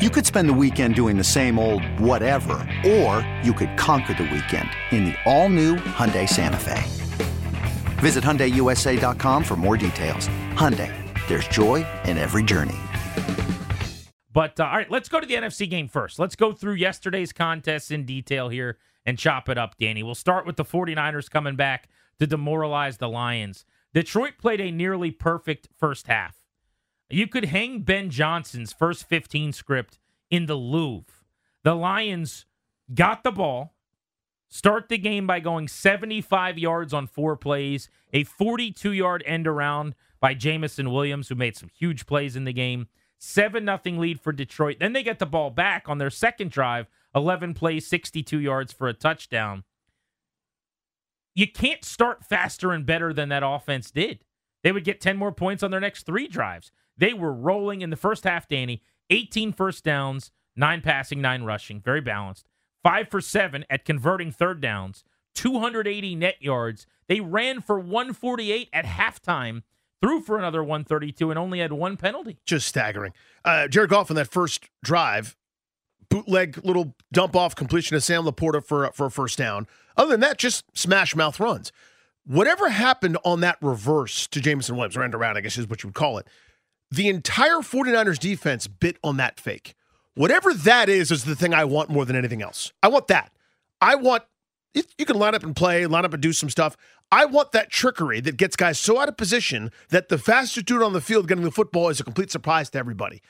You could spend the weekend doing the same old whatever, or you could conquer the weekend in the all-new Hyundai Santa Fe. Visit HyundaiUSA.com for more details. Hyundai, there's joy in every journey. But uh, all right, let's go to the NFC game first. Let's go through yesterday's contests in detail here and chop it up, Danny. We'll start with the 49ers coming back to demoralize the Lions. Detroit played a nearly perfect first half. You could hang Ben Johnson's first 15 script in the Louvre. The Lions got the ball, start the game by going 75 yards on four plays, a 42 yard end around by Jameson Williams, who made some huge plays in the game. 7 nothing lead for Detroit. Then they get the ball back on their second drive, 11 plays, 62 yards for a touchdown. You can't start faster and better than that offense did. They would get 10 more points on their next three drives. They were rolling in the first half, Danny. 18 first downs, nine passing, nine rushing. Very balanced. Five for seven at converting third downs, 280 net yards. They ran for 148 at halftime, threw for another 132, and only had one penalty. Just staggering. Uh, Jared Goff on that first drive, bootleg little dump off completion of Sam Laporta for, for a first down. Other than that, just smash mouth runs. Whatever happened on that reverse to Jameson Williams, or end around, I guess is what you would call it, the entire 49ers defense bit on that fake. Whatever that is, is the thing I want more than anything else. I want that. I want, you can line up and play, line up and do some stuff. I want that trickery that gets guys so out of position that the fastest dude on the field getting the football is a complete surprise to everybody.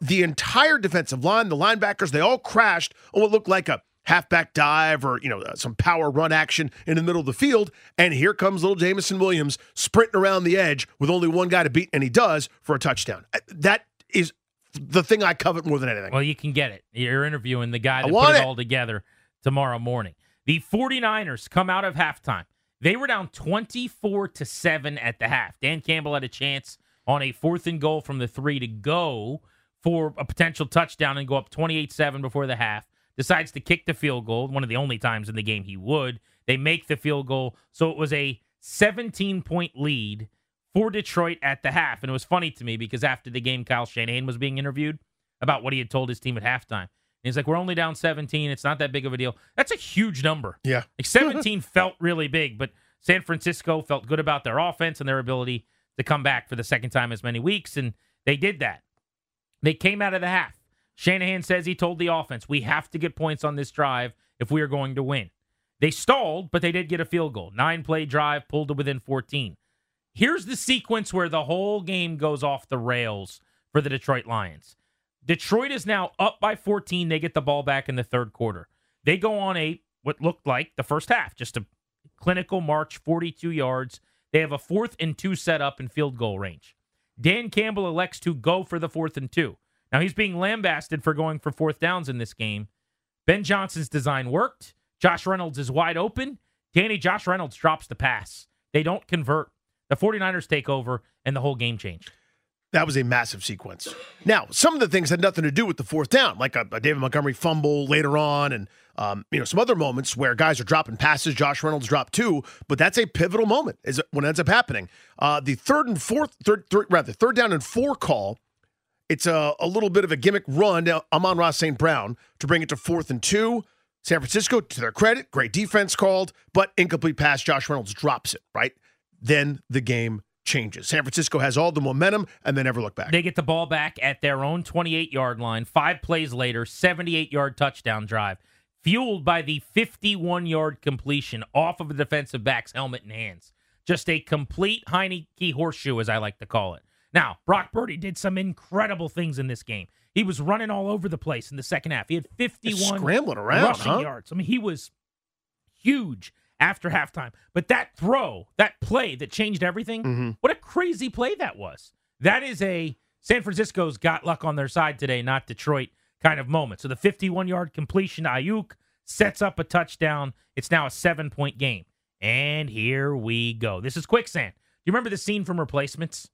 The entire defensive line, the linebackers, they all crashed on what looked like a halfback dive or you know uh, some power run action in the middle of the field. And here comes little Jameson Williams sprinting around the edge with only one guy to beat and he does for a touchdown. Uh, that is the thing I covet more than anything. Well you can get it. You're interviewing the guy that put it, it. all together tomorrow morning. The 49ers come out of halftime. They were down 24 to 7 at the half. Dan Campbell had a chance on a fourth and goal from the 3 to go for a potential touchdown and go up 28-7 before the half decides to kick the field goal, one of the only times in the game he would. They make the field goal. So it was a 17 point lead for Detroit at the half. And it was funny to me because after the game, Kyle Shanahan was being interviewed about what he had told his team at halftime. And he's like, We're only down 17. It's not that big of a deal. That's a huge number. Yeah. Like 17 felt really big, but San Francisco felt good about their offense and their ability to come back for the second time as many weeks. And they did that. They came out of the half Shanahan says he told the offense, we have to get points on this drive if we are going to win. They stalled, but they did get a field goal. Nine play drive, pulled to within 14. Here's the sequence where the whole game goes off the rails for the Detroit Lions. Detroit is now up by 14. They get the ball back in the third quarter. They go on a what looked like the first half, just a clinical march, 42 yards. They have a fourth and two set up in field goal range. Dan Campbell elects to go for the fourth and two. Now he's being lambasted for going for fourth downs in this game. Ben Johnson's design worked. Josh Reynolds is wide open. Danny Josh Reynolds drops the pass. They don't convert. The 49ers take over and the whole game changed. That was a massive sequence. Now, some of the things had nothing to do with the fourth down, like a, a David Montgomery fumble later on, and um, you know some other moments where guys are dropping passes. Josh Reynolds dropped two, but that's a pivotal moment. Is when it ends up happening. Uh, the third and fourth, third, third, rather third down and four call it's a, a little bit of a gimmick run. Amon-Ra St. Brown to bring it to fourth and two. San Francisco, to their credit, great defense called, but incomplete pass. Josh Reynolds drops it, right? Then the game changes. San Francisco has all the momentum and they never look back. They get the ball back at their own 28 yard line. Five plays later, 78 yard touchdown drive, fueled by the 51 yard completion off of a defensive back's helmet and hands. Just a complete Heinicke horseshoe, as I like to call it. Now, Brock Purdy did some incredible things in this game. He was running all over the place in the second half. He had 51 scrambling around rushing huh? yards. I mean, he was huge after halftime. But that throw, that play that changed everything, mm-hmm. what a crazy play that was. That is a San Francisco's got luck on their side today, not Detroit kind of moment. So the 51 yard completion to Aiyuk sets up a touchdown. It's now a seven point game. And here we go. This is quicksand. Do you remember the scene from Replacements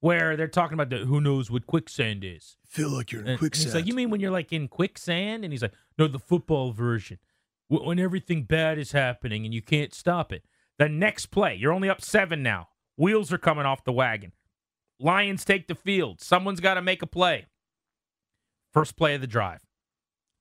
where they're talking about the who knows what quicksand is? Feel like you're in And- and quicksand. He's like, you mean when you're like in quicksand? And he's like, no, the football version. When everything bad is happening and you can't stop it. The next play, you're only up seven now. Wheels are coming off the wagon. Lions take the field. Someone's got to make a play. First play of the drive.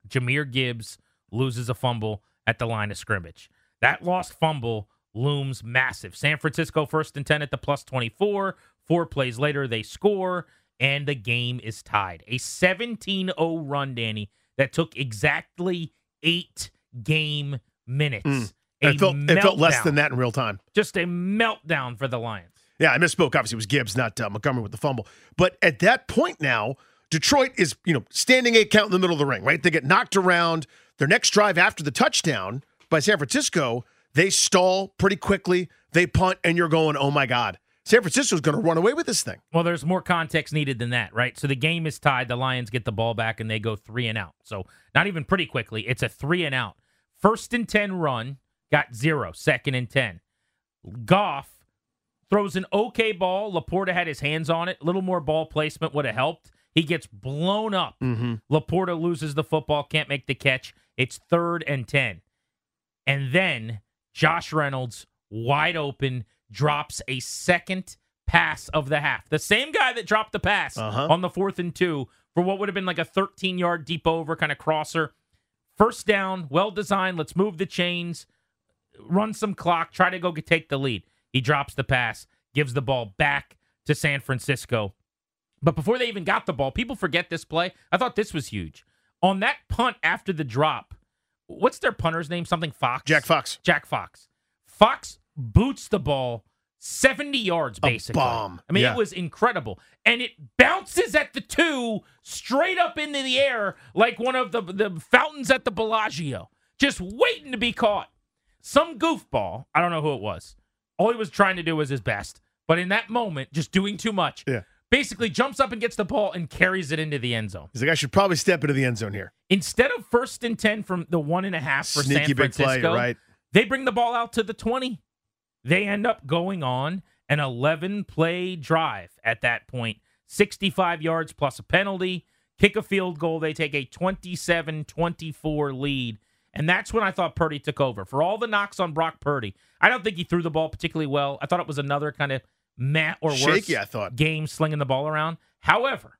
Jahmyr Gibbs loses a fumble at the line of scrimmage. That lost fumble looms massive. San Francisco first and 10 at the plus 24. Four plays later, they score, and the game is tied. A 17 0 run, Danny, that took exactly eight game minutes. Mm. It felt, it felt less than that in real time. Just a meltdown for the Lions. Yeah, I misspoke. Obviously, it was Gibbs, not uh, Montgomery with the fumble. But at that point now, Detroit is, you know, standing eight count in the middle of the ring, right? They get knocked around. Their next drive after the touchdown by San Francisco, they stall pretty quickly. They punt, and you're going, oh my God. San Francisco's going to run away with this thing. Well, there's more context needed than that, right? So the game is tied. The Lions get the ball back and they go three and out. So not even pretty quickly. It's a three and out. First and 10 run, got zero. Second and 10. Goff throws an okay ball. Laporta had his hands on it. A little more ball placement would have helped. He gets blown up. Mm-hmm. Laporta loses the football, can't make the catch. It's third and 10. And then Josh Reynolds, wide open, drops a second pass of the half. The same guy that dropped the pass Uh-huh. on the fourth and two for what would have been like a 13 yard deep over kind of crosser. First down, well designed. Let's move the chains, run some clock, try to go get, take the lead. He drops the pass, gives the ball back to San Francisco. But before they even got the ball, people forget this play. I thought this was huge. On that punt after the drop, what's their punter's name? Something Fox? Jack Fox. Jack Fox. Fox boots the ball 70 yards, basically. A bomb. I mean, Yeah. it was incredible. And it bounces at the two straight up into the air like one of the, the fountains at the Bellagio, just waiting to be caught. Some goofball, I don't know who it was. All he was trying to do was his best. But in that moment, just doing too much, Yeah. basically jumps up and gets the ball and carries it into the end zone. He's like, I should probably step into the end zone here. Instead of first and 10 from the one and a half for Sneaky San big play, Francisco, right. they bring the ball out to the 20. They end up going on an 11 play drive at that point, 65 yards plus a penalty, kick a field goal. They take a 27 24 lead. And that's when I thought Purdy took over. For all the knocks on Brock Purdy, I don't think he threw the ball particularly well. I thought it was another kind of meh or worse Shaky, I thought. game slinging the ball around. However,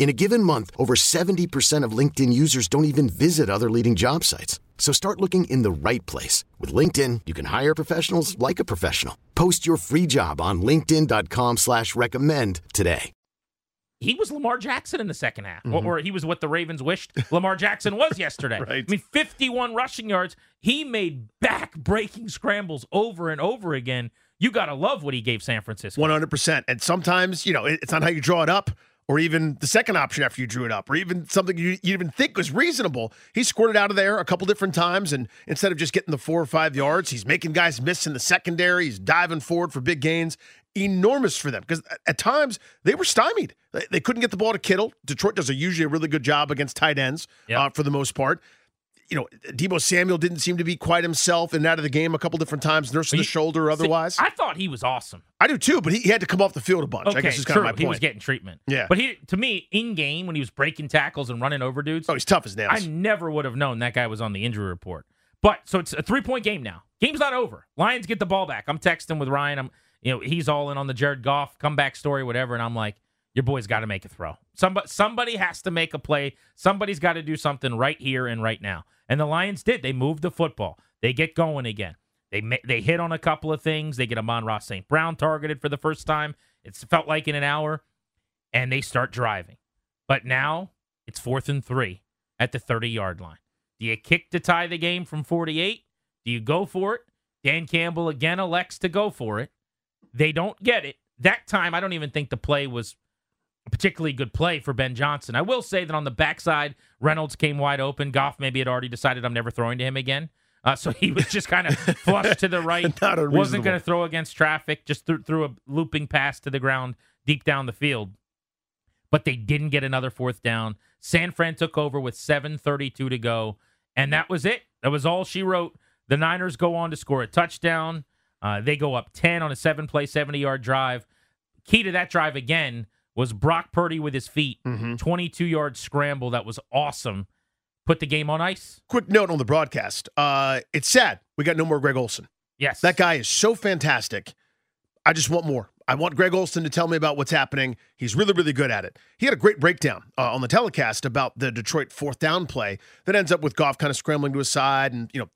In a given month, over 70% of LinkedIn users don't even visit other leading job sites. So start looking in the right place. With LinkedIn, you can hire professionals like a professional. Post your free job on linkedin.com slash recommend today. he was Lamar Jackson in the second half, or, mm-hmm. or he was what the Ravens wished Lamar Jackson was yesterday. Right. I mean, 51 rushing yards. He made back breaking scrambles over and over again. You got to love what he gave San Francisco. 100%. And sometimes, you know, it's not how you draw it up or even the second option after you drew it up or even something you, you even think was reasonable. He squirted out of there a couple different times. And instead of just getting the four or five yards, he's making guys miss in the secondary. He's diving forward for big gains. Enormous for them because at times they were stymied. They, couldn't get the ball to Kittle. Detroit does a usually a really good job against tight ends Yep. uh, for the most part. You know, Deebo Samuel didn't seem to be quite himself and out of the game a couple different times, nursing the shoulder or See, otherwise. I thought he was awesome. I do too, but he, he had to come off the field a bunch. I Okay, guess is kind true. of my point. He was getting treatment. Yeah. But he, to me, in game when he was breaking tackles and running over dudes, oh, he's tough as nails. I never would have known that guy was on the injury report. But so it's a three point game now. Game's not over. Lions get the ball back. I'm texting with Ryan. I'm, you know, he's all in on the Jared Goff comeback story, whatever. And I'm like, your boy's got to make a throw. Somebody, somebody has to make a play. Somebody's got to do something right here and right now. And the Lions did. They moved the football. They get going again. They they hit on a couple of things. They get Amon-Ra St. Brown targeted for the first time. It's felt like in an hour, and they start driving. But now it's fourth and three at the 30 yard line. Do you kick to tie the game from 48? Do you go for it? Dan Campbell again elects to go for it. They don't get it. That time, I don't even think the play was particularly good play for Ben Johnson. I will say that on the backside, Reynolds came wide open. Goff maybe had already decided I'm never throwing to him again. Uh, so he was just kind of flushed to the right. Wasn't going to throw against traffic. Just threw, threw a looping pass to the ground deep down the field. But they didn't get another fourth down. San Fran took over with 7:32 to go, and that was it. That was all she wrote. The Niners go on to score a touchdown. Uh, they go up 10 on a seven-play, 70-yard drive. Key to that drive again was Brock Purdy with his feet, 22-yard scramble that was awesome. Put the game on ice. Quick note on the broadcast. Uh, it's sad we got no more Greg Olsen. Yes, That guy is so fantastic. I just want more. I want Greg Olsen to tell me about what's happening. He's really, really good at it. He had a great breakdown uh, on the telecast about the Detroit fourth down play that ends up with Goff kind of scrambling to his side and you know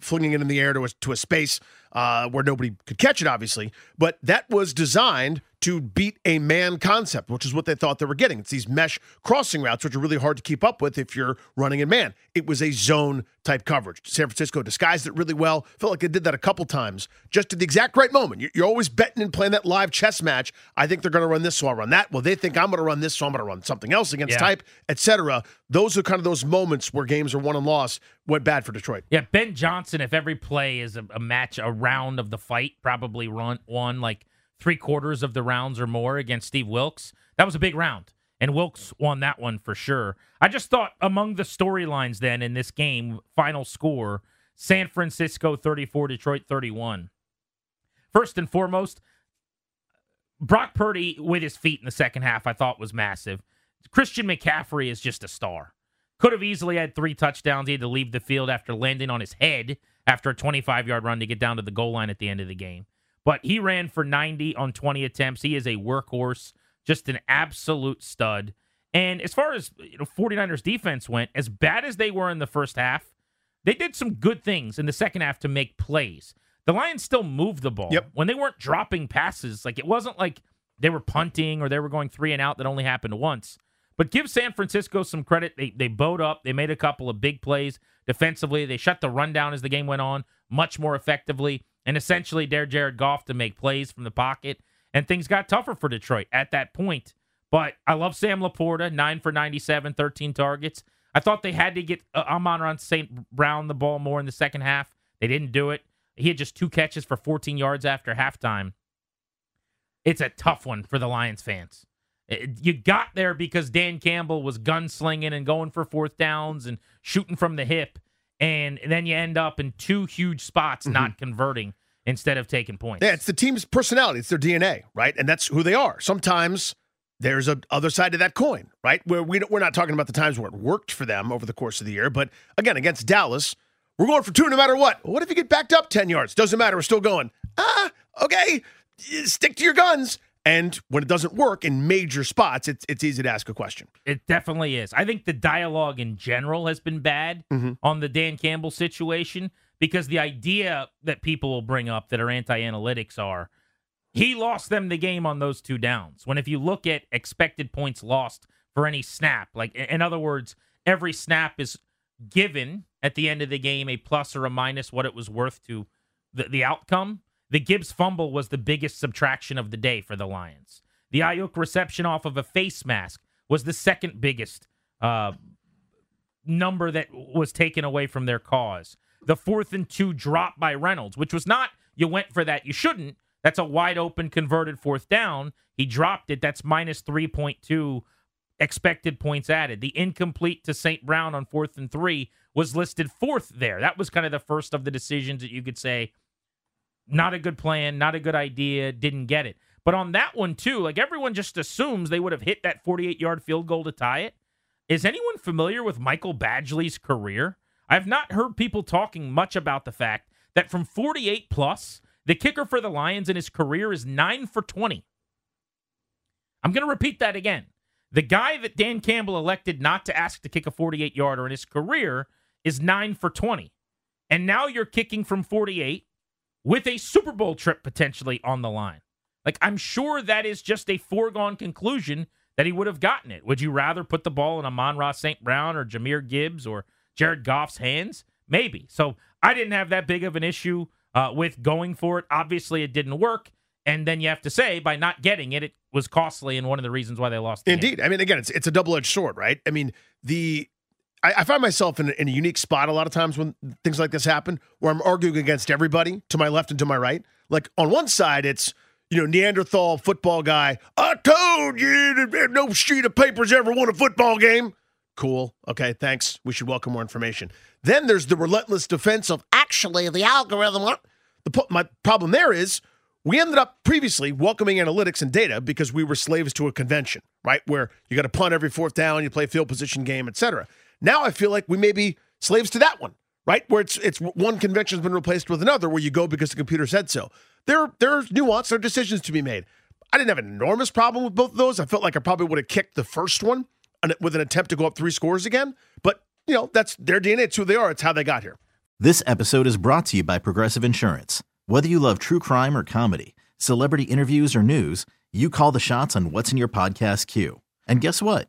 flinging it in the air to a, to a space uh, where nobody could catch it, obviously. But that was designed to beat a man concept, which is what they thought they were getting. It's these mesh crossing routes, which are really hard to keep up with if you're running in man. It was a zone type coverage. San Francisco disguised it really well. Felt like they did that a couple times, just at the exact right moment. You're- always betting and playing that live chess match. I think they're going to run this, so I'll run that. Well, they think I'm going to run this, so I'm going to run something else against Yeah. type, etc. Those are kind of those moments where games are won and lost. Went bad for Detroit. Yeah, Ben Johnson, if every play is a, a match, a round of the fight, probably run one like three quarters of the rounds or more against Steve Wilks. That was a big round. And Wilkes won that one for sure. I just thought among the storylines then in this game, final score, San Francisco 34, Detroit 31. First and foremost, Brock Purdy with his feet in the second half, I thought was massive. Christian McCaffrey is just a star. Could have easily had three touchdowns. He had to leave the field after landing on his head after a 25 yard run to get down to the goal line at the end of the game. But he ran for 90 on 20 attempts. He is a workhorse, just an absolute stud. And as far as you know, 49ers defense went, as bad as they were in the first half, they did some good things in the second half to make plays. The Lions still moved the ball. Yep. When they weren't dropping passes, like it wasn't like they were punting or they were going three and out that only happened once. But give San Francisco some credit. They they bowed up. They made a couple of big plays defensively. They shut the run down as the game went on much more effectively and essentially dared Jared Goff to make plays from the pocket. And things got tougher for Detroit at that point. But I love Sam Laporta, 9 for 97, 13 targets. I thought they had to get uh, Amon-Ra St. Brown the ball more in the second half. They didn't do it. He had just two catches for 14 yards after halftime. It's a tough one for the Lions fans. It- You got there because Dan Campbell was gunslinging and going for fourth downs and shooting from the hip. And then you end up in two huge spots not converting instead of taking points. Yeah, it's the team's personality. It's their DNA, right? And that's who they are. Sometimes there's a other side to that coin, right? Where we we're not talking about the times where it worked for them over the course of the year, but again, against Dallas, we're going for two no matter what. What if you get backed up ten yards? Doesn't matter. We're still going. Ah, okay. Stick to your guns. And when it doesn't work in major spots, it's it's easy to ask a question. It definitely is. I think the dialogue in general has been bad Mhm. on the Dan Campbell situation because the idea that people will bring up that are anti analytics are he lost them the game on those two downs. When if you look at expected points lost for any snap, like in in other words, every snap is given at the end of the game a plus or a minus what it was worth to the, the outcome. The Gibbs fumble was the biggest subtraction of the day for the Lions. The Aiyuk reception off of a face mask was the second biggest uh, number that was taken away from their cause. The fourth and two drop by Reynolds, which was not you went for that, you shouldn't. That's a wide open converted fourth down. He dropped it. That's minus 3.2 expected points added. The incomplete to St. Brown on fourth and three was listed fourth there. That was kind of the first of the decisions that you could say, not a good plan, not a good idea, didn't get it. But on that one, too, like everyone just assumes they would have hit that 48 yard field goal to tie it. Is anyone familiar with Michael Badgley's career? I've not heard people talking much about the fact that from 48 plus, the kicker for the Lions in his career is 9 for 20. I'm going to repeat that again. The guy that Dan Campbell elected not to ask to kick a 48 yarder in his career is 9 for 20. And now you're kicking from 48 with a Super Bowl trip potentially on the line. Like, I'm sure that is just a foregone conclusion that he would have gotten it. Would you rather put the ball in Amon-Ra St. Brown or Jahmyr Gibbs or Jared Goff's hands? Maybe. So I didn't have that big of an issue uh, with going for it. Obviously, it didn't work. And then you have to say, by not getting it, it was costly and one of the reasons why they lost the game. Indeed. I mean, again, it's it's a double edged sword, right? I mean, the I, I find myself in a, in a unique spot a lot of times when things like this happen, where I'm arguing against everybody to my left and to my right. Like on one side, it's you know Neanderthal football guy. I told you that no sheet of papers ever won a football game. Cool. Okay. Thanks. We should welcome more information. Then there's the relentless defense of actually the algorithm. The my problem there is we ended up previously welcoming analytics and data because we were slaves to a convention, right? Where you got to punt every fourth down, you play field position game, etc. Now I feel like we may be slaves to that one, right? Where it's it's one convention has been replaced with another, where you go because the computer said so. There there's nuance, there are decisions to be made. I didn't have an enormous problem with both of those. I felt like I probably would have kicked the first one with an attempt to go up three scores again. But you know that's their DNA. It's who they are. It's how they got here. This episode is brought to you by Progressive Insurance. Whether you love true crime or comedy, celebrity interviews or news, you call the shots on what's in your podcast queue. And guess what?